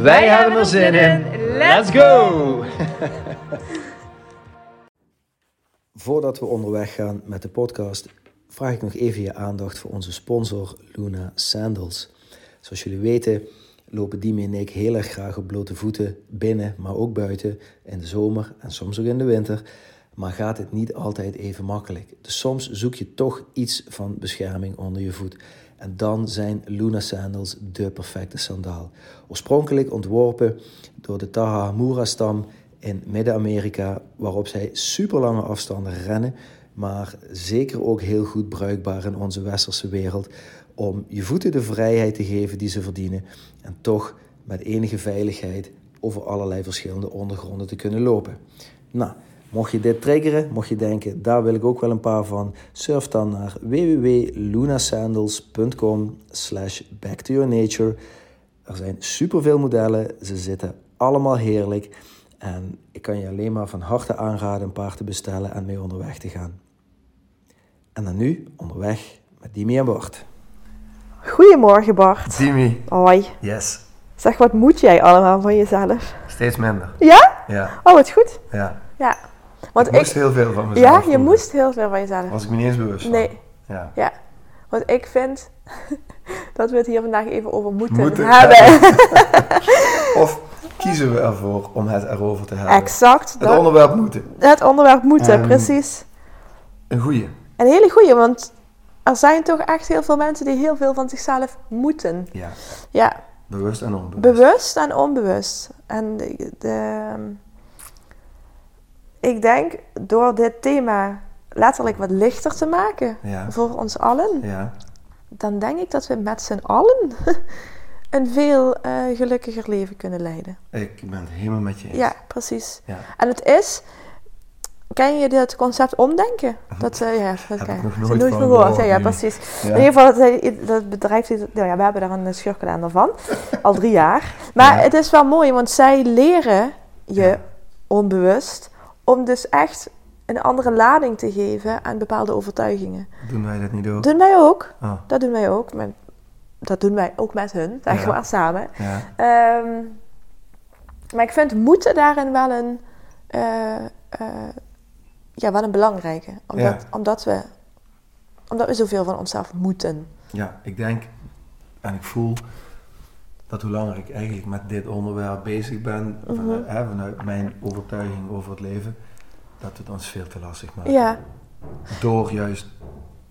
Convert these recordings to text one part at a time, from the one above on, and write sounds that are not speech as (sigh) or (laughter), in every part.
Wij, hebben er zin in. Let's go! (laughs) Voordat we onderweg gaan met de podcast, vraag ik nog even je aandacht voor onze sponsor Luna Sandals. Zoals jullie weten lopen Dimi en ik heel erg graag op blote voeten binnen, maar ook buiten in de zomer en soms ook in de winter. Maar gaat het niet altijd even makkelijk. Dus soms zoek je toch iets van bescherming onder je voet. En dan zijn Luna Sandals de perfecte sandaal. Oorspronkelijk ontworpen door de Tahamura-stam in Midden-Amerika, waarop zij super lange afstanden rennen, maar zeker ook heel goed bruikbaar in onze westerse wereld om je voeten de vrijheid te geven die ze verdienen en toch met enige veiligheid over allerlei verschillende ondergronden te kunnen lopen. Nou, mocht je dit triggeren, mocht je denken, daar wil ik ook wel een paar van, surf dan naar www.lunasandals.com slash back to your nature. Er zijn superveel modellen, ze zitten allemaal heerlijk en ik kan je alleen maar van harte aanraden een paar te bestellen en mee onderweg te gaan. En dan nu onderweg met Dimi en Bart. Goedemorgen Bart. Dimi. Hoi. Yes. Zeg, wat moet jij allemaal van jezelf? Steeds minder. Ja? Ja. Oh, wat goed. Ja. Ja. Want ik moest heel veel van mezelf. Ja, je moest heel veel van jezelf. Was ik me niet eens bewust van. Nee. Ja. Ja. Want ik vind (laughs) dat we het hier vandaag even over moeten, Moeten hebben. (laughs) Of kiezen we ervoor om het erover te hebben? exact. Het dat- onderwerp moeten. het onderwerp moeten, Ehm, precies. Een goeie. Een hele goeie, want er zijn toch echt heel veel mensen die heel veel van zichzelf moeten. Ja. Ja, Bewust en onbewust. Bewust en onbewust. En de, de- ik denk door dit thema letterlijk wat lichter te maken Ja. voor ons allen, Ja. dan denk ik dat we met z'n allen (laughs) een veel eh, gelukkiger leven kunnen leiden. Ik ben het helemaal met je eens. Ja, precies. Ja. En het is, ken je dit concept omdenken? (laughs) Dat, eh, ja, dat Heb ik nog nooit nooit van van gehoord. Ja, ja, precies. Ja. In ieder geval, dat, dat bedrijf, nou ja, we hebben daar een scheurkalender van, al drie jaar. Maar het is wel mooi, want zij leren je onbewust om dus echt een andere lading te geven aan bepaalde overtuigingen. Doen wij dat niet ook? Doen wij ook. Oh. Dat doen wij ook. Met, dat doen wij ook met hun, zeg Ja. maar, samen. Ja. Ehm, maar ik vind moeten daarin wel een, eh, eh, ja, wel een belangrijke. Omdat, Ja. omdat, we, omdat we zoveel van onszelf moeten. ja, ik denk en ik voel dat hoe langer ik eigenlijk met dit onderwerp bezig ben, Mhm. hè, vanuit mijn overtuiging over het leven, dat het ons veel te lastig maakt. Ja, Door juist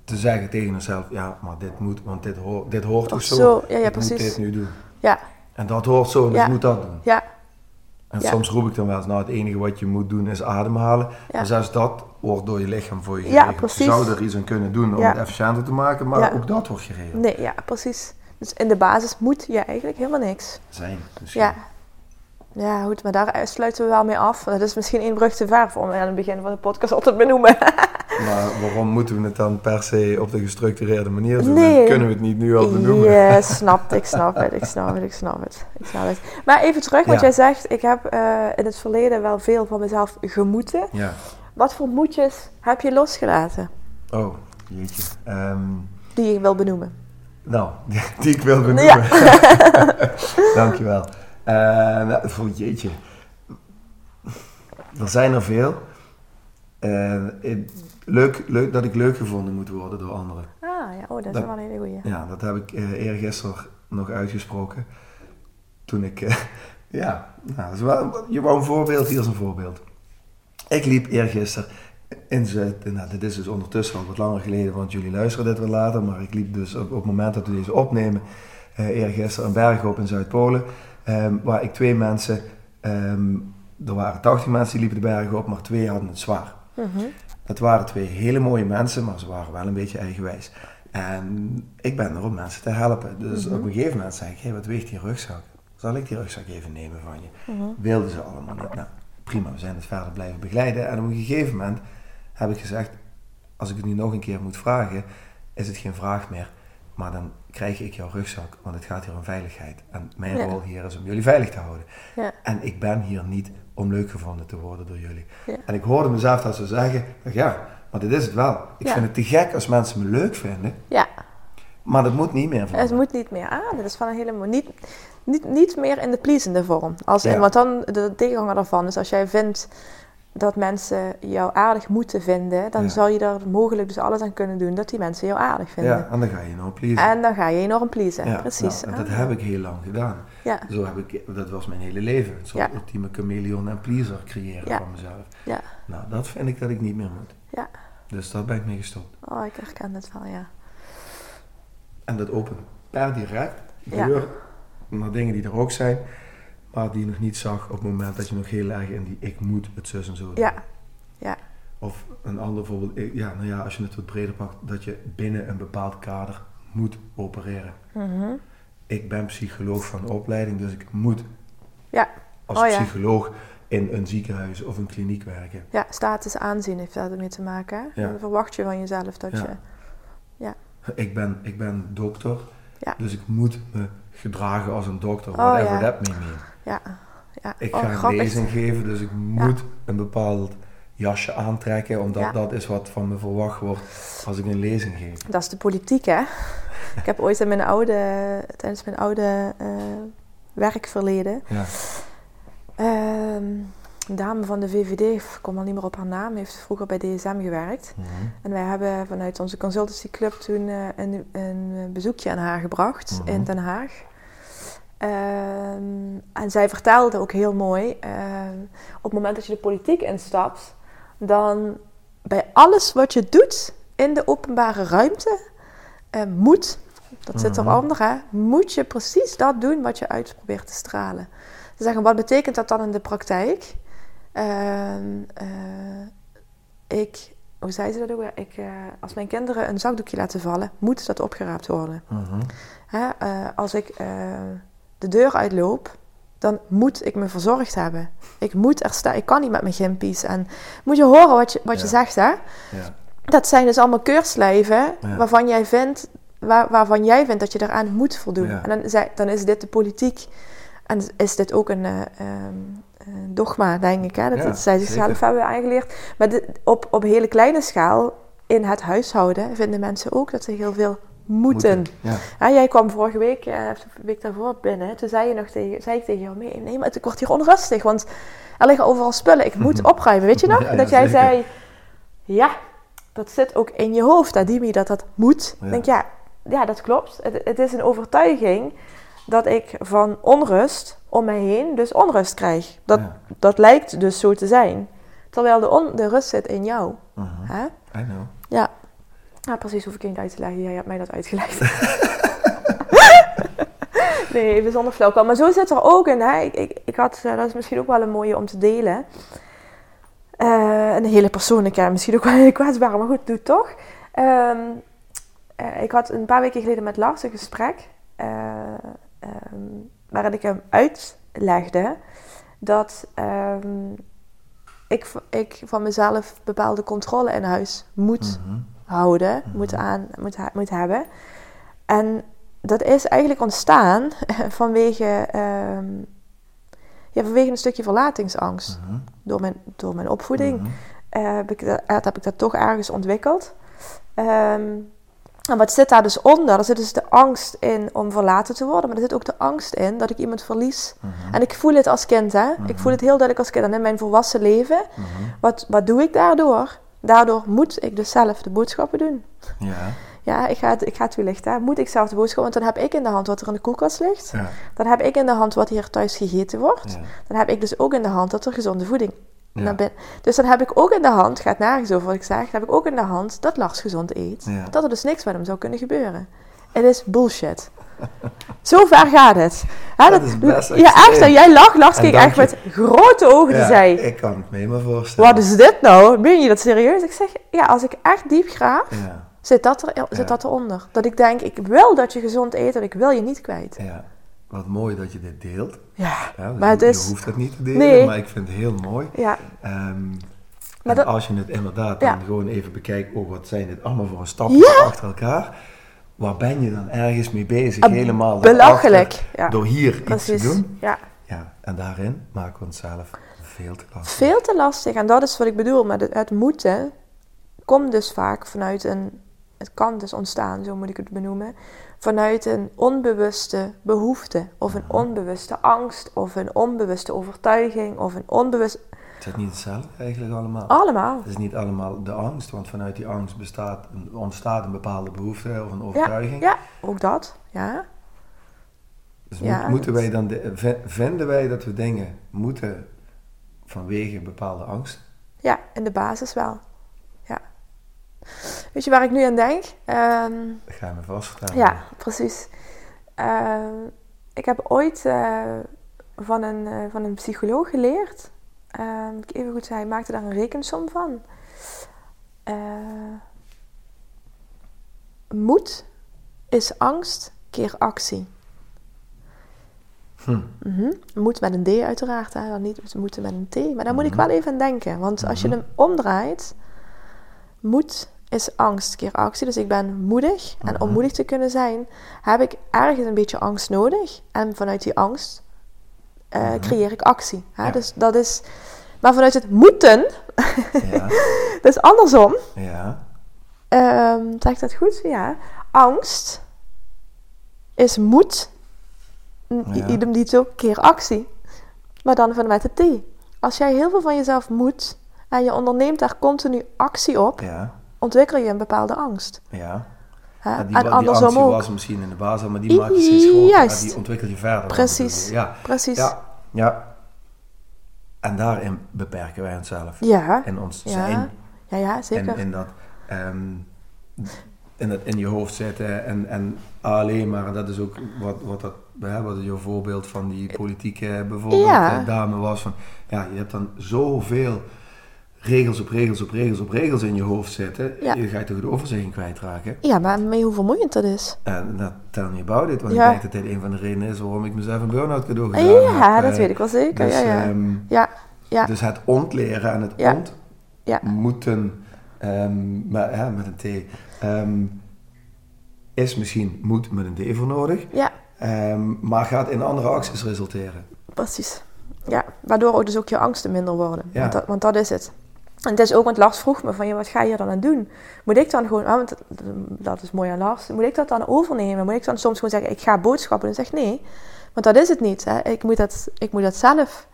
te zeggen tegen onszelf, ja, maar dit moet, want dit, hoort dit hoort ook zo. zo, ja, ja, ik moet dit nu doen. ja, En dat hoort zo, dus Ja. ik moet dat doen. ja, En soms roep ik dan wel eens, nou het enige wat je moet doen is ademhalen. Ja. Maar zelfs dat wordt door je lichaam voor je Ja, geregeld. precies. Je zou er iets aan kunnen doen om het efficiënter te maken, maar ook dat wordt geregeld. nee, ja, precies. Dus in de basis moet je eigenlijk helemaal niks. Zijn. misschien. Ja. Ja, goed, maar daar sluiten we wel mee af. Dat is misschien één brug te ver voor me aan het begin van de podcast altijd benoemen. (laughs) Maar waarom moeten we het dan per se op de gestructureerde manier doen? Nee. Dan kunnen we het niet nu al benoemen. Ja, (laughs) snap het, ik snap het, ik snap het, ik snap het, ik snap het. Maar even terug, want Ja. jij zegt, ik heb eh, in het verleden wel veel van mezelf gemoeten. Ja. Wat voor moedjes heb je losgelaten, Oh, jeetje. Ehm, die je wil benoemen? Nou, die, die ik wil benoemen. Ja. (laughs) Dankjewel. Uh, nou, voor jeetje. Er zijn er veel. Eh, leuk, leuk dat ik leuk gevonden moet worden door anderen. Ah ja, oh, dat is wel een hele goeie. Ja, dat heb ik uh, eergisteren nog uitgesproken. Toen ik, (laughs) ja, nou, dat is wel, je wou een voorbeeld, hier is een voorbeeld. Ik liep eergisteren in Zuid, nou dit is dus ondertussen al wat langer geleden, want jullie luisteren dit wat later, maar ik liep dus op, op het moment dat we deze opnemen, uh, eergisteren een berg op in Zuid-Polen, um, waar ik twee mensen, um, er waren 80 mensen die liepen de berg op, maar twee hadden het zwaar. Mhm. Dat waren twee hele mooie mensen, maar ze waren wel een beetje eigenwijs. En ik ben er om mensen te helpen. Dus Mhm. op een gegeven moment zei ik, hé, wat weegt die rugzak? zal ik die rugzak even nemen van je? Wilden ze allemaal niet. Nou, prima, we zijn het verder blijven begeleiden. En op een gegeven moment heb ik gezegd, als ik het nu nog een keer moet vragen, is het geen vraag meer. Maar dan krijg ik jouw rugzak, want het gaat hier om veiligheid. En mijn Ja. rol hier is om jullie veilig te houden. Ja. En ik ben hier niet om leuk gevonden te worden door jullie. Ja. En ik hoorde mezelf dat zo zeggen. Ja, maar dit is het wel. Ik vind het te gek als mensen me leuk vinden. Ja, Maar dat moet niet meer van het moet niet meer aan. Dat is van een hele mo- niet, niet, niet meer in de pleasende vorm. Als. Want dan, de tegenhanger daarvan is als jij vindt dat mensen jou aardig moeten vinden, dan Ja. zal je er mogelijk dus alles aan kunnen doen dat die mensen jou aardig vinden. Ja, en dan ga je nou pleasen. En dan ga je enorm pleasen. Ja, Precies. nou, en dat Ah. heb ik heel lang gedaan. Ja, Zo heb ik, dat was mijn hele leven. Een soort ultieme chameleon en pleaser creëren van mezelf. ja, Nou, dat vind ik dat ik niet meer moet. ja. Dus daar ben ik mee gestopt. Oh, ik herken het wel, ja. En dat opent per direct Ja. deur naar dingen die er ook zijn, maar die je nog niet zag op het moment dat je nog heel erg in die ik moet het zus en zo doen. Ja, ja, Of een ander voorbeeld, ja, nou ja, als je het wat breder pakt, dat je binnen een bepaald kader moet opereren. Mhm. Ik ben psycholoog van opleiding, dus ik moet ja. als Oh ja. psycholoog in een ziekenhuis of een kliniek werken. Ja, status aanzien heeft daarmee te maken. Ja. Dan verwacht je van jezelf dat Ja. je... Ik ben, ik ben dokter, Ja. dus ik moet me gedragen als een dokter, Oh, whatever ja. that may mean. Ja, ja. Ik Oh, ga een lezing geven, dus ik moet een bepaald jasje aantrekken, omdat Ja. dat is wat van me verwacht wordt als ik een lezing geef. Dat is de politiek, hè? ik heb ooit in mijn oude, tijdens mijn oude eh, werkverleden, Ja. ehm, een dame van de VVD, ik kom al niet meer op haar naam, heeft vroeger bij DSM gewerkt. Mhm. En wij hebben vanuit onze consultancyclub toen eh, een, een bezoekje aan haar gebracht Mhm. in Den Haag. Ehm, en zij vertelde ook heel mooi, ehm, op het moment dat je de politiek instapt, dan bij alles wat je doet in de openbare ruimte, eh, moet, dat zit Mhm. eronder, hè, moet je precies dat doen wat je uit probeert te stralen. Ze zeggen, wat betekent dat dan in de praktijk? Ehm, eh, ik, hoe zei ze dat ook? Ik, eh, als mijn kinderen een zakdoekje laten vallen, moet dat opgeraapt worden. Mhm. Hè? eh, als ik de deur uitloop, dan moet ik me verzorgd hebben. Ik moet er staan. Ik kan niet met mijn gimpies. En moet je horen wat je, wat je zegt, hè? Ja. Dat zijn dus allemaal keurslijven Ja. waarvan jij vindt, waar, waarvan jij vindt dat je eraan moet voldoen. Ja. En dan, dan is dit de politiek. En is dit ook een eh, ehm, een dogma, denk ik. Hè? Dat, Ja, zij zichzelf zeker. hebben aangeleerd. Maar op, op hele kleine schaal, in het huishouden, vinden mensen ook dat ze heel veel moeten. Ja. Ja, jij kwam vorige week, eh, de week daarvoor binnen. Toen zei, je nog tegen, zei ik tegen jou, nee, nee, maar het- ik word hier onrustig. Want er liggen overal spullen. Ik moet (laughs) opruimen. Weet je nog? Dat jij zeker. zei, ja, dat zit ook in je hoofd, Adimi, dat dat moet. Ja. Ik denk, ja, ja, dat klopt. Het, het is een overtuiging dat ik van onrust om mij heen dus onrust krijg. Dat, Ja. dat lijkt dus zo te zijn. Terwijl de, on, de rust zit in jou. Mhm. Hè? I know. Ja. ja, precies hoef ik je niet uit te leggen. Jij hebt mij dat uitgelegd. (laughs) (laughs) nee, even zonder. Maar zo zit er ook in. Hè? Ik, ik, ik had, eh, dat is misschien ook wel een mooie om te delen. Eh, een hele persoonlijke, misschien ook wel een kwetsbare, maar goed, doe toch. Ehm, eh, ik had een paar weken geleden met Lars een gesprek. Ehm, waarin ik hem uitlegde dat ehm, ik, ik van mezelf bepaalde controle in huis moet Mhm. houden, moet, aan, moet, moet hebben. En dat is eigenlijk ontstaan (laughs) vanwege, ehm, ja, vanwege een stukje verlatingsangst. Mhm. Door mijn, door mijn opvoeding Mhm. eh, heb, ik dat, heb ik dat toch ergens ontwikkeld. Ehm, en wat zit daar dus onder? Er zit dus de angst in om verlaten te worden, maar er zit ook de angst in dat ik iemand verlies. Mhm. En ik voel het als kind, hè? Ik voel het heel duidelijk als kind. En in mijn volwassen leven, Mhm. wat, wat doe ik daardoor? Daardoor moet ik dus zelf de boodschappen doen. Ja. Ja, ik ga het, ik ga het toelichten. hè. Moet ik zelf de boodschappen? Want dan heb ik in de hand wat er in de koelkast ligt. Ja. Dan heb ik in de hand wat hier thuis gegeten wordt. Ja. Dan heb ik dus ook in de hand dat er gezonde voeding Ja. naar binnen... Dus dan heb ik ook in de hand, gaat nergens over wat ik zeg, dan heb ik ook in de hand dat Lars gezond eet. Ja. Dat er dus niks met hem zou kunnen gebeuren. Het is bullshit. (laughs) Zo ver gaat het. Hè, Dat is best ja, echt. En jij lacht, Lars keek echt met grote ogen. Die Ja, zei, ik kan het me maar voorstellen. wat is dit nou? Meen je dat serieus? Ik zeg, ja, als ik echt diep graaf, Ja, zit dat, er, zit Ja. dat eronder. Dat ik denk, ik wil dat je gezond eet en ik wil je niet kwijt. ja. Wat mooi dat je dit deelt. Ja, Ja, dus maar het je, is... je hoeft het niet te delen, Nee. maar ik vind het heel mooi. Ja, Ehm, Maar dat- als je het inderdaad Ja. dan gewoon even bekijkt, oh wat zijn dit allemaal voor een stapje Ja. achter elkaar. Waar ben je dan ergens mee bezig? Ah, Helemaal belachelijk, ja. Door hier iets te doen. Ja, Ja, en daarin maken we onszelf veel te lastig. veel te lastig. En dat is wat ik bedoel. Maar het, het moeten komt dus vaak vanuit een... Het kan dus ontstaan, zo moet ik het benoemen. Vanuit een onbewuste behoefte. Of een onbewuste angst. Of een onbewuste overtuiging. Of een onbewust... Is het niet hetzelfde eigenlijk allemaal? Allemaal. Het is niet allemaal de angst, want vanuit die angst bestaat, ontstaat een bepaalde behoefte of een overtuiging. Ja, ook dat. Ja. Dus Ja, moeten wij dan, de, vinden wij dat we dingen moeten vanwege bepaalde angst? Ja, in de basis wel. Ja. Weet je waar ik nu aan denk? Ehm, Dat ga je me vast vertellen. ja, precies. Ehm, ik heb ooit eh, van, een, eh, van een psycholoog geleerd. Ehm, ik even goed zeggen, hij maakte daar een rekensom van. Moed is angst keer actie. Hm. Mhm. Moed met een D uiteraard, hè? dan niet moeten met een T. Maar daar moet ik Mhm. wel even aan denken. Want als je Mhm. hem omdraait, moed is angst keer actie. Dus ik ben moedig. En om Mhm. moedig te kunnen zijn, heb ik ergens een beetje angst nodig. En vanuit die angst eh, Mhm. creëer ik actie. Hè? Ja. Dus dat is... Maar vanuit het moeten, Ja, (laughs) dat is andersom. ja, Ehm zeg ik dat goed? Ja. Angst is moed. Ja. Idem dito keer actie. Maar dan vanuit het T. Als jij heel veel van jezelf moet en je onderneemt daar continu actie op, ja, ontwikkel je een bepaalde angst. ja. Die, en die angst ook. was misschien in de basis, maar die maak je steeds groter. Die ontwikkel je verder. Precies. Ja, Precies. ja, ja. En daarin beperken wij onszelf. Ja. En ons Ja. zijn. Ja, ja, zeker. En in dat, ehm, in dat in je hoofd zitten en, en alleen maar, en dat is ook wat, wat dat, hè, wat jouw voorbeeld van die politieke bijvoorbeeld Ja. eh, dame was. Van, ja, je hebt dan zoveel regels op regels op regels op regels in je hoofd zitten. Ja. Je gaat toch het overzicht kwijtraken. Ja, maar mee hoe vermoeiend dat is. En dat tell me about it, want Ja. ik denk dat dit een van de redenen is waarom ik mezelf een burn-out cadeau gedaan Ja, heb. dat Eh, weet ik wel zeker. Dus, ja, ja. ehm, ja, ja, dus het ontleren en het Ja. ont ja. moeten, ehm, maar, ja, met een T, ehm, is misschien moet met een D voor nodig, ja, maar gaat in andere acties resulteren. precies. Ja, waardoor ook dus ook je angsten minder worden. Ja. Want, dat, want dat is het. En het is ook, want Lars vroeg me van, ja, wat ga je dan aan doen? Moet ik dan gewoon, ah, want dat, is mooi aan Lars, moet ik dat dan overnemen? Moet ik dan soms gewoon zeggen, ik ga boodschappen? En dan zeg ik, nee, want dat is het niet. Hè. Ik, moet dat, ik moet dat zelf,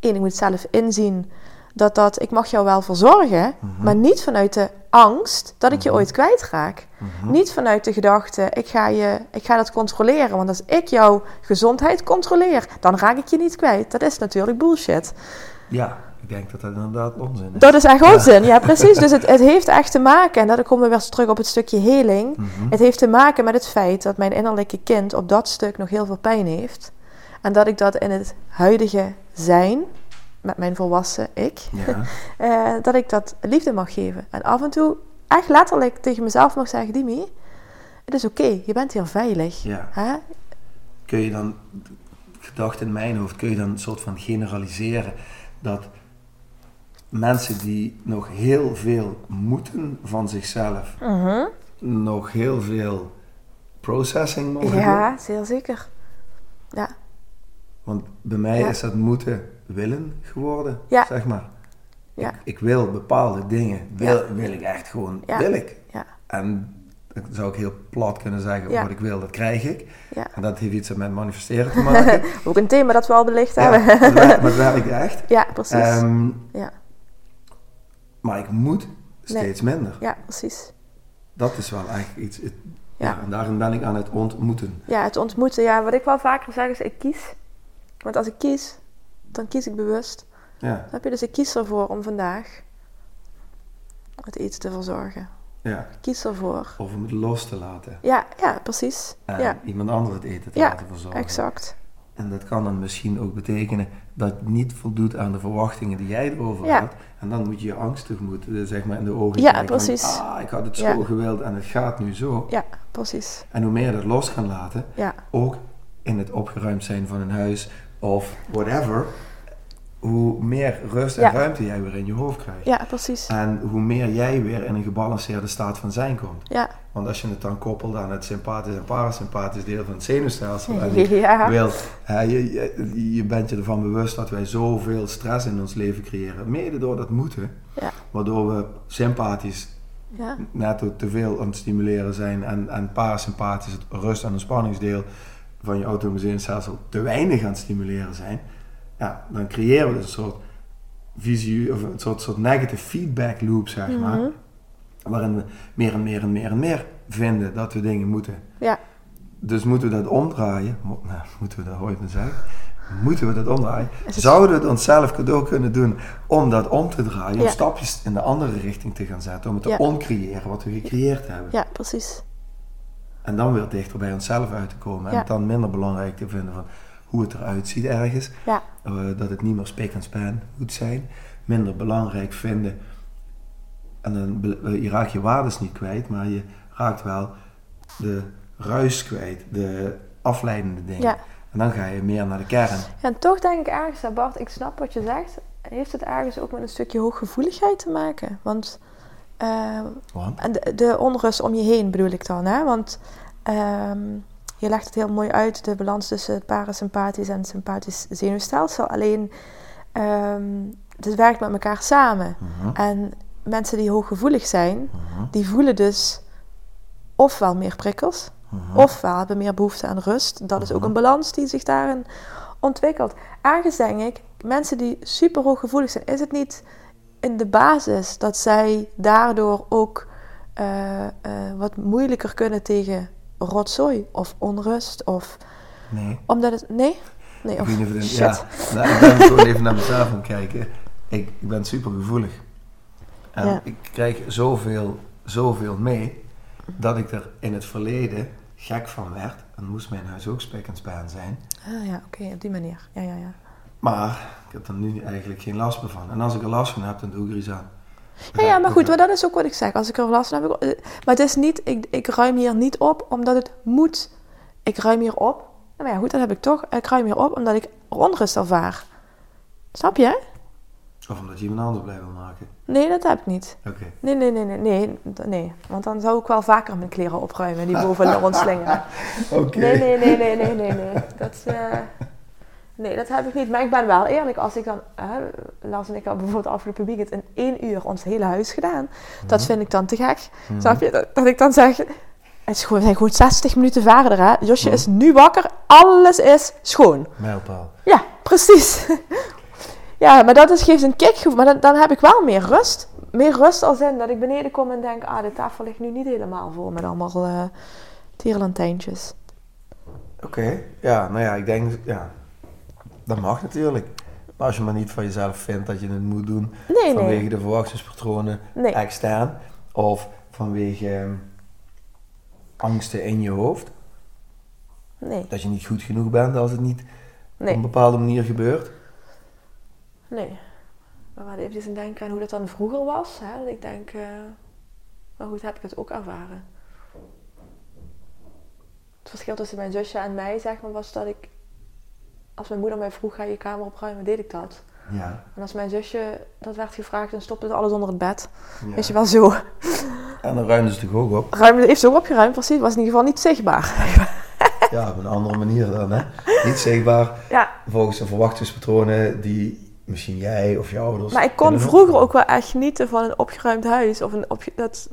één, ik moet zelf inzien dat dat, ik mag jou wel verzorgen, Mhm. maar niet vanuit de angst dat ik je ooit kwijtraak. Mhm. Niet vanuit de gedachte, ik ga, je, ik ga dat controleren. Want als ik jouw gezondheid controleer, dan raak ik je niet kwijt. Dat is natuurlijk bullshit. Ja, ik denk dat dat inderdaad onzin is. Dat is echt onzin. Ja, precies. (laughs) Dus het, het heeft echt te maken, en dan komen we weer terug op het stukje heling. Mhm. Het heeft te maken met het feit dat mijn innerlijke kind op dat stuk nog heel veel pijn heeft. En dat ik dat in het huidige zijn, met mijn volwassen ik, Ja, (laughs) eh, dat ik dat liefde mag geven. En af en toe echt letterlijk tegen mezelf mag zeggen, Dimi, het is oké, je bent hier veilig. ja. Kun je dan, gedacht in mijn hoofd, kun je dan een soort van generaliseren dat mensen die nog heel veel moeten van zichzelf, Mhm. nog heel veel processing mogen doen? Ja, zeer zeker. Ja, Want bij mij Ja. is dat moeten willen geworden, Ja. zeg maar. Ja. Ik, ik wil bepaalde dingen, wil, wil ik echt gewoon, Ja. wil ik. ja, En dat zou ik heel plat kunnen zeggen, Ja. wat ik wil, dat krijg ik. ja. En dat heeft iets met manifesteren te maken. (laughs) Ook een thema dat we al belicht ja, hebben. maar werkt- maar het werkt echt. (laughs) Ja, precies. Ehm, ja, maar ik moet steeds minder. ja, precies. Dat is wel eigenlijk iets. het- ja. Ja. en daarin ben ik aan het ontmoeten. Ja, het ontmoeten. Ja, wat ik wel vaker zeg is, ik kies. Want als ik kies, dan kies ik bewust. Ja, Snap je? Dus ik kies ervoor om vandaag het eten te verzorgen. ja. Ik kies ervoor. Of om het los te laten. Ja, ja, precies. En ja, iemand anders het eten te Ja, laten verzorgen. exact. En dat kan dan misschien ook betekenen dat niet voldoet aan de verwachtingen die jij erover Ja. had. En dan moet je je angst tegemoet, eh, zeg maar, in de ogen Ja, kijken. van, precies. ah, ik had het Ja. zo gewild en het gaat nu zo. Ja, precies. En hoe meer je dat los kan laten, Ja, ook in het opgeruimd zijn van een huis of whatever, hoe meer rust en Ja. ruimte jij weer in je hoofd krijgt. Ja, precies. En hoe meer jij weer in een gebalanceerde staat van zijn komt. Ja. Want als je het dan koppelt aan het sympathisch en parasympathisch deel van het zenuwstelsel. En (laughs) je, Ja. wil, hè, je, je, je bent je ervan bewust dat wij zoveel stress in ons leven creëren. Mede door dat moeten. Ja. Waardoor we sympathisch Ja. net te veel aan het stimuleren zijn. En, en parasympathisch, het rust- en ontspanningsdeel van je zenuwstelsel, te weinig aan het stimuleren zijn. Ja, dan creëren we dus een soort visie, of een soort, soort negative feedback loop, zeg maar. Mhm. Waarin we meer en meer en meer en meer vinden dat we dingen moeten. Ja. Dus moeten we dat omdraaien? Nou, (laughs) moeten we dat ooit maar zeggen? Moeten we dat omdraaien? Het- Zouden we het onszelf cadeau kunnen doen om dat om te draaien? Om stapjes in de andere richting te gaan zetten. Om het te Ja. oncreëren wat we gecreëerd hebben. Ja, precies. En dan weer dichter bij onszelf uit te komen. En Ja. het dan minder belangrijk te vinden van hoe het eruit ziet ergens. Ja. Eh, dat het niet meer spik en span moet zijn. Minder belangrijk vinden. En dan, eh, je raakt je waardes niet kwijt, maar je raakt wel de ruis kwijt. De afleidende dingen. Ja. En dan ga je meer naar de kern. Ja, en toch denk ik ergens, Bart, ik snap wat je zegt. Heeft het ergens ook met een stukje hooggevoeligheid te maken? Want eh, Want? en de, de onrust om je heen bedoel ik dan, hè? Want ehm, je legt het heel mooi uit, de balans tussen het parasympathisch en het sympathisch zenuwstelsel. Alleen, ehm het werkt met elkaar samen. Mhm, En mensen die hooggevoelig zijn, mhm, die voelen dus ofwel meer prikkels, mhm. ofwel hebben meer behoefte aan rust. Dat is ook Mhm. een balans die zich daarin ontwikkelt. Ergens denk ik, mensen die super hooggevoelig zijn, is het niet in de basis dat zij daardoor ook eh, eh, wat moeilijker kunnen tegen rotzooi of onrust? Of Nee. omdat het. Nee? Nee, Ik of weet niet of het- shit. ja, nou, ik ben gewoon even naar mezelf aan kijken. Ik, ik ben super gevoelig. En Ja. ik krijg zoveel, zoveel mee dat ik er in het verleden gek van werd. En moest mijn huis ook spek en zijn. Ah, ja, oké, op die manier. Ja, ja, ja. Maar ik heb er nu eigenlijk geen last meer van. En als ik er last van heb, dan doe ik er iets aan. Ja, ja, maar goed, maar dat is ook wat ik zeg. Als ik er last van heb, ik, eh, maar het is niet, ik, ik ruim hier niet op omdat het moet. Ik ruim hier op. Nou ja, goed, dat heb ik toch. Ik ruim hier op omdat ik onrust ervaar. Snap je? Of omdat je iemand anders blij wil maken. Nee, dat heb ik niet. Oké. Nee, nee, nee, nee, nee, nee. Want dan zou ik wel vaker mijn kleren opruimen die boven rondslingeren. (laughs) Oké. Nee, nee, nee, nee, nee, nee, nee. Dat, eh, nee, dat heb ik niet. Maar ik ben wel eerlijk. Als ik dan... hè, Lars en ik hebben bijvoorbeeld afgelopen weekend in één uur ons hele huis gedaan. Dat vind ik dan te gek. Mhm. Snap je? Dat, dat ik dan zeg... Het is gewoon, we zijn gewoon 60 minuten verder, hè. Josje Mhm. is nu wakker. Alles is schoon. Mijlpaal. Ja, precies. Ja, maar dat is, geeft een kick. Maar dan, dan heb ik wel meer rust. Meer rust als in dat ik beneden kom en denk... Ah, de tafel ligt nu niet helemaal vol met allemaal tierenlantijntjes. Oké. Ja, nou ja, ik denk... Ja, dat mag natuurlijk. Maar als je maar niet van jezelf vindt dat je het moet doen... Nee, vanwege nee. de verwachtingspatronen Nee. extern of vanwege ehm, angsten in je hoofd. Nee, Dat je niet goed genoeg bent als het niet op een bepaalde manier gebeurt. Nee. Maar we hadden even een denken aan hoe dat dan vroeger was. Hè? Dat ik denk... eh, maar goed, heb ik het ook ervaren. Het verschil tussen mijn zusje en mij, zeg maar, was dat ik... Als mijn moeder mij vroeg, ga je kamer opruimen, deed ik dat. Ja. En als mijn zusje dat werd gevraagd, dan stopte het alles onder het bed. ja. Weet je wel, zo. En dan ruimden ze toch ook op. Ruim, heeft ze ook opgeruimd, precies. Was in ieder geval niet zichtbaar. Ja, op een andere manier dan, hè. Niet zichtbaar Ja, volgens de verwachtingspatronen die misschien jij of je ouders... maar ik kon vroeger ook wel echt genieten van een opgeruimd huis. Of een opge dat,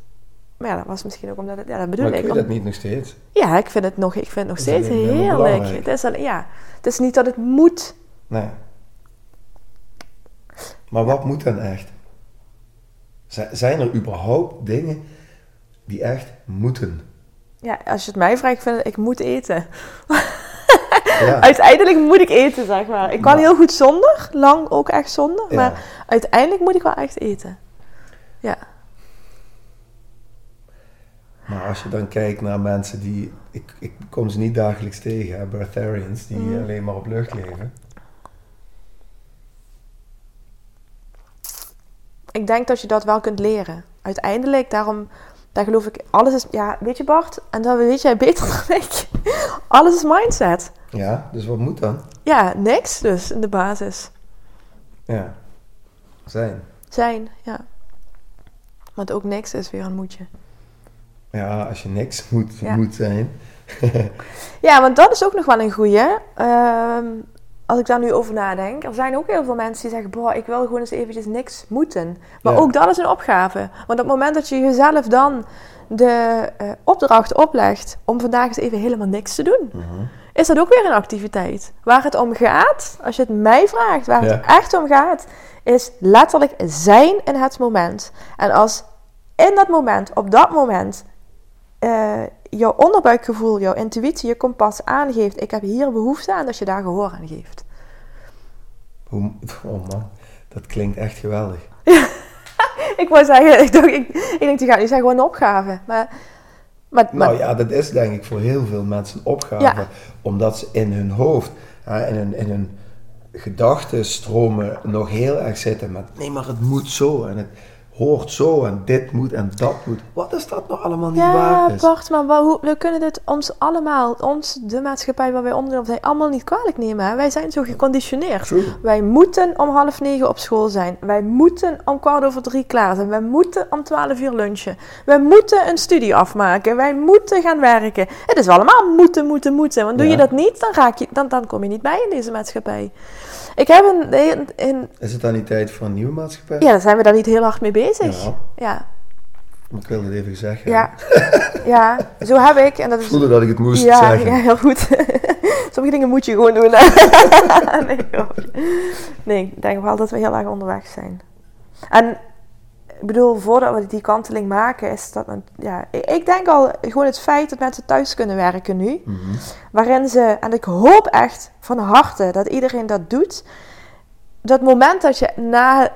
maar ja, dat was misschien ook omdat het... Ja, dat bedoel Maar ik. je Om- dat niet nog steeds? Ja, ik vind het nog, ik vind het nog steeds heerlijk. Het is, alleen, ja, het is niet dat het moet. Nee. Maar wat moet dan echt? Zijn er überhaupt dingen die echt moeten? Ja, als je het mij vraagt, ik vind het, ik moet eten. (laughs) Ja. Uiteindelijk moet ik eten, zeg maar. Ik kan heel goed zonder, lang ook echt zonder. Ja. Maar uiteindelijk moet ik wel echt eten. Ja. Maar als je dan kijkt naar mensen die... Ik, ik kom ze niet dagelijks tegen, hè, Breatharians, die Mhm. alleen maar op lucht leven. Ik denk dat je dat wel kunt leren. Uiteindelijk, daarom, daar geloof ik, alles is, ja, weet je Bart, en dat weet jij beter (laughs) dan ik. Alles is mindset. Ja, dus wat moet dan? Ja, niks dus in de basis. Ja, zijn. Zijn, ja. Want ook niks is weer een moetje. Ja, als je niks moet, Ja. moet zijn. (laughs) Ja, want dat is ook nog wel een goeie. Ehm, als ik daar nu over nadenk. Er zijn ook heel veel mensen die zeggen... Boah, ik wil gewoon eens eventjes niks moeten. Maar Ja. ook dat is een opgave. Want op het moment dat je jezelf dan de eh, opdracht oplegt... om vandaag eens even helemaal niks te doen... Mhm. Is dat ook weer een activiteit. Waar het om gaat, als je het mij vraagt... waar Ja. het echt om gaat... is letterlijk zijn in het moment. En als in dat moment, op dat moment... eh, jouw onderbuikgevoel, jouw intuïtie, je kompas aangeeft... ik heb hier behoefte aan, dat je daar gehoor aan geeft. (laughs) Oh man, dat klinkt echt geweldig. (laughs) Ik wou zeggen, (laughs) ik, dacht, ik, ik denk, die gaat niet zeggen, gewoon een opgave. Maar, maar, maar Nou ja, dat is denk ik voor heel veel mensen een opgave. Ja. Omdat ze in hun hoofd, hè, in hun, in hun gedachtenstromen nog heel erg zitten met... Nee, maar het moet zo en het hoort zo en dit moet en dat moet. Wat is dat nou allemaal niet Ja, waar is? Bart, maar hoe- we kunnen dit ons allemaal, ons, de maatschappij waar wij van zijn, allemaal niet kwalijk nemen. Hè? Wij zijn zo geconditioneerd. True. Wij moeten om half negen op school zijn. Wij moeten om kwart over drie klaar zijn. Wij moeten om twaalf uur lunchen. Wij moeten een studie afmaken. Wij moeten gaan werken. Het is allemaal moeten, moeten, moeten. Want doe Ja. je dat niet, dan, raak je, dan, dan kom je niet bij in deze maatschappij. Ik heb een, een, een- Is het dan niet tijd voor een nieuwe maatschappij? ja, daar zijn we daar niet heel hard mee bezig. Ja, Ja, maar ik wilde het even zeggen. ja, ja. zo heb ik. En dat Ik is voelde dat ik het moest ja, zeggen. Ja, heel goed. (laughs) Sommige dingen moet je gewoon doen. (laughs) nee, nee, ik denk wel dat we heel erg onderweg zijn. En ik bedoel, voordat we die kanteling maken, is dat... een- Ja, ik, ik denk al, gewoon het feit dat mensen thuis kunnen werken nu. Mhm. Waarin ze, en ik hoop echt van harte dat iedereen dat doet. Dat moment dat je na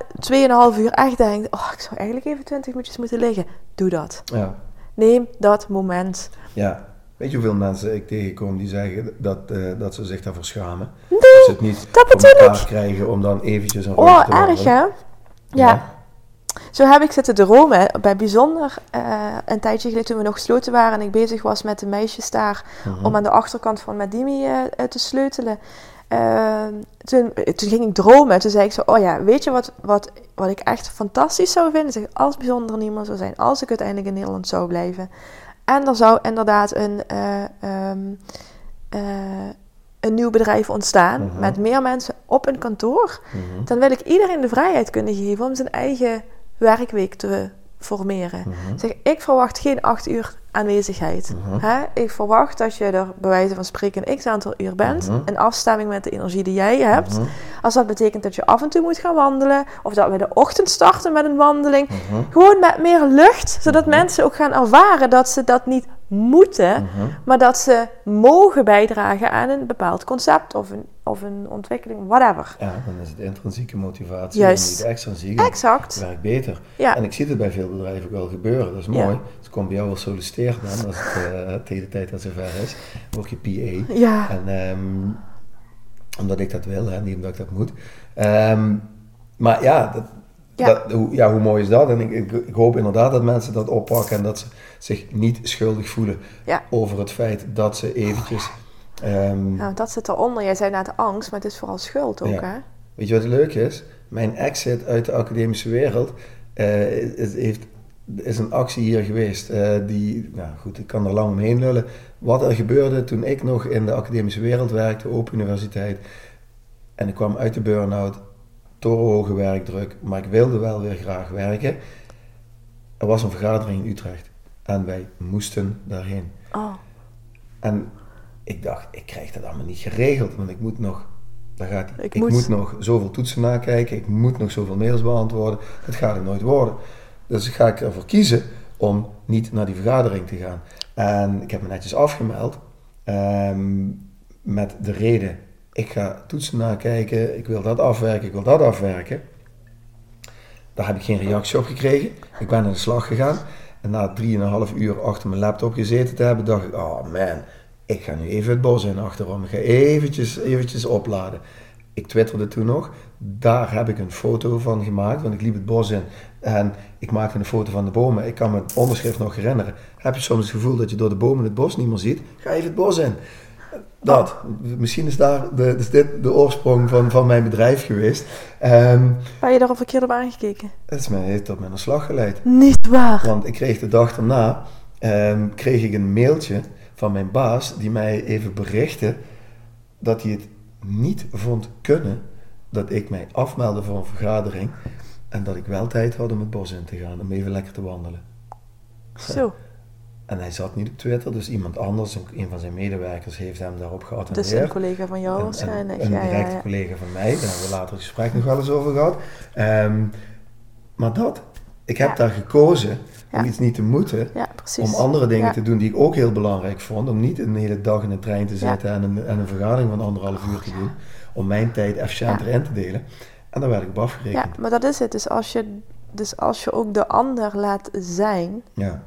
2,5 uur echt denkt: Oh, ik zou eigenlijk even 20 minuutjes moeten liggen. Doe dat. Ja. Neem dat moment. ja. Weet je hoeveel mensen ik tegenkom die zeggen dat, eh, dat ze zich daarvoor schamen? Nee, Dat ze het niet dat voor elkaar krijgen om dan eventjes een Oh, erg hè? Ja. Zo heb ik zitten dromen bij bijzonder eh, een tijdje geleden toen we nog gesloten waren en ik bezig was met de meisjes daar Mhm. om aan de achterkant van Madimi eh, te sleutelen. Eh, toen, toen ging ik dromen. Toen zei ik zo, oh ja, weet je wat, wat, wat ik echt fantastisch zou vinden? Zeg, als bijzonder niemand zou zijn, als ik uiteindelijk in Nederland zou blijven. En er zou inderdaad een, eh, ehm, eh, een nieuw bedrijf ontstaan Mhm. met meer mensen op een kantoor. Mhm. Dan wil ik iedereen de vrijheid kunnen geven om zijn eigen werkweek te formeren. Mhm. Zeg, ik verwacht geen acht uur aanwezigheid. Mhm. Hè? Ik verwacht dat je er bij wijze van spreken een x aantal uur bent. Mhm. In afstemming met de energie die jij hebt. Mhm. Als dat betekent dat je af en toe moet gaan wandelen. Of dat we de ochtend starten met een wandeling. Gewoon met meer lucht. Zodat mensen ook gaan ervaren dat ze dat niet moeten. Mhm. Maar dat ze mogen bijdragen aan een bepaald concept. Of een, of een ontwikkeling, whatever. Ja, dan is het intrinsieke motivatie Juist. en niet de extrinsieke. Exact. Het werkt beter. Ja. En ik zie het bij veel bedrijven ook wel gebeuren. Dat is Ja. mooi. Dus ik kom bij jou wel solliciteren dan, als het uh, tegen de tijd dat zover is. Dan word je PA. Ja. En ehm, omdat ik dat wil, hè, niet omdat ik dat moet. Ehm, maar ja, dat, Ja. Dat, hoe, ja, hoe mooi is dat? En ik, ik, ik hoop inderdaad dat mensen dat oppakken en dat ze zich niet schuldig voelen Ja. over het feit dat ze eventjes... ehm, Nou, dat zit eronder. Jij zei net angst, maar het is vooral schuld ook, hè? Weet je wat leuk is? Mijn exit uit de academische wereld eh, is, heeft, is een actie hier geweest. eh, die, nou goed, ik kan er lang omheen lullen. Wat er gebeurde toen ik nog in de academische wereld werkte, Open Universiteit. En ik kwam uit de burn-out, torenhoge werkdruk, maar ik wilde wel weer graag werken. Er was een vergadering in Utrecht en wij moesten daarheen. Oh, En ik dacht, ik krijg dat allemaal niet geregeld, want ik moet nog, daar gaat Ik ik, moet. moet. nog zoveel toetsen nakijken, ik moet nog zoveel mails beantwoorden. Dat gaat het nooit worden. Dus ga ik ervoor kiezen om niet naar die vergadering te gaan. En ik heb me netjes afgemeld ehm, met de reden, ik ga toetsen nakijken, ik wil dat afwerken, ik wil dat afwerken. Daar heb ik geen reactie op gekregen. Ik ben aan de slag gegaan. En na 3,5 uur achter mijn laptop gezeten te hebben, dacht ik, oh man, ik ga nu even het bos in achterom. Ik ga eventjes, eventjes opladen. Ik twitterde toen nog. Daar heb ik een foto van gemaakt, want ik liep het bos in. En ik maakte een foto van de bomen. Ik kan me het onderschrift nog herinneren. Heb je soms het gevoel dat je door de bomen het bos niet meer ziet? Ga even het bos in. Dat. Misschien is daar de, is dit de oorsprong van, van mijn bedrijf geweest. Um, je daar al verkeerd op aangekeken? Het is mij, heeft tot mijn slag geleid. Niet waar. Want ik kreeg de dag daarna um, kreeg ik een mailtje van mijn baas die mij even berichtte dat hij het niet vond kunnen dat ik mij afmeldde voor een vergadering en dat ik wel tijd had om het bos in te gaan, om even lekker te wandelen. Zo. En hij zat niet op Twitter, dus iemand anders, een van zijn medewerkers, heeft hem daarop geattendeerd. Dus een collega van jou waarschijnlijk. Een, een, een directe collega van mij, daar hebben we later het gesprek nog wel eens over gehad. Um, maar dat, ik heb daar gekozen om iets niet te moeten, om andere dingen te doen die ik ook heel belangrijk vond. Om niet een hele dag in de trein te zitten en, een, en een vergadering van anderhalf uur te doen. Om mijn tijd efficiënter in te delen. En dan werd ik op afgerekend. Ja, maar dat is het. Dus als je, dus als je ook de ander laat zijn... Ja.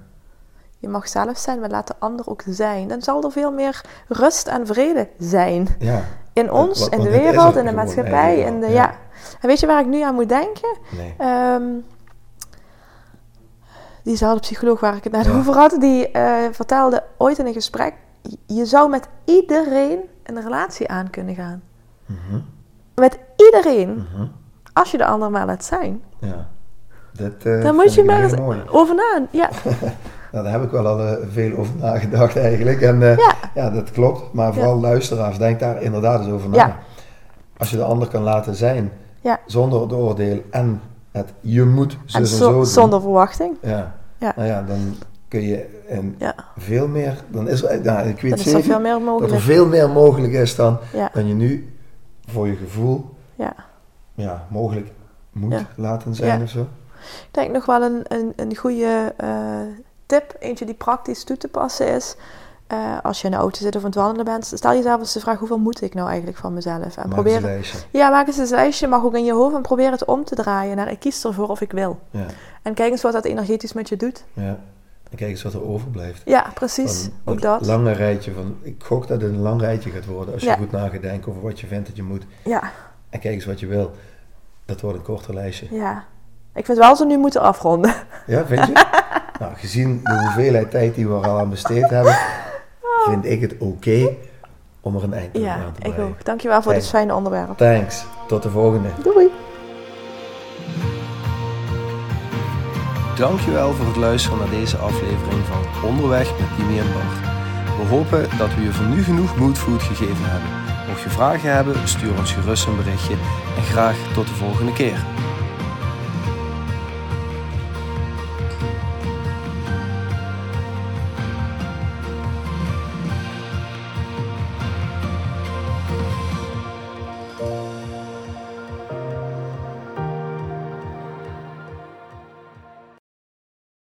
Je mag zelf zijn, maar laat de ander ook zijn. Dan zal er veel meer rust en vrede zijn. Ja. In ons, in de wereld, in de maatschappij. In de, ja. En weet je waar ik nu aan moet denken? Nee. Um, diezelfde psycholoog waar ik het net over had, die uh, vertelde ooit in een gesprek: je zou met iedereen een relatie aan kunnen gaan. Mhm. Met iedereen. Mhm. Als je de ander maar laat zijn. Ja. Dat, uh, Dan moet je maar eens over na. Ja. (laughs) nou, daar heb ik wel al uh, veel over nagedacht eigenlijk. En ja. ja. dat klopt. Maar vooral luisteraars, denk daar inderdaad eens over na. Ja. Als je de ander kan laten zijn, ja. zonder het oordeel en het je moet zo en, zo, doen. Zonder verwachting. Ja. ja. Nou ja, dan kun je en ja. veel meer, dan is er, nou, ik weet zeker er veel meer mogelijk. dat er veel meer mogelijk is dan, ja. dan je nu voor je gevoel ja. Ja, mogelijk moet laten zijn of zo. Ik denk nog wel een, een, een goede uh, tip, eentje die praktisch toe te passen is. Uh, als je in de auto zit of aan het wandelen bent, stel jezelf eens de vraag: hoeveel moet ik nou eigenlijk van mezelf? En maak probeer, eens een lijstje. Ja, maak eens een lijstje, mag ook in je hoofd en probeer het om te draaien naar ik kies ervoor of ik wil. Ja. En kijk eens wat dat energetisch met je doet. Ja. En kijk eens wat er overblijft. Ja, precies. Van ook dat. lange rijtje van, ik gok dat het een lang rijtje gaat worden als je goed na gaat denken over wat je vindt dat je moet. Ja. En kijk eens wat je wil. Dat wordt een korter lijstje. Ja. Ik vind wel ze nu moeten afronden. Ja, vind je? (laughs) nou, gezien de hoeveelheid tijd die we er al aan besteed hebben, vind ik het oké om er een eind ja, aan te brengen. Ja, ik ook. Dankjewel voor dit fijne onderwerp. Thanks. Tot de volgende. Doei. Dankjewel voor het luisteren naar deze aflevering van Onderweg met Dimi en Bart. We hopen dat we je voor nu genoeg moodfood gegeven hebben. Mocht je vragen hebben, stuur ons gerust een berichtje en graag tot de volgende keer.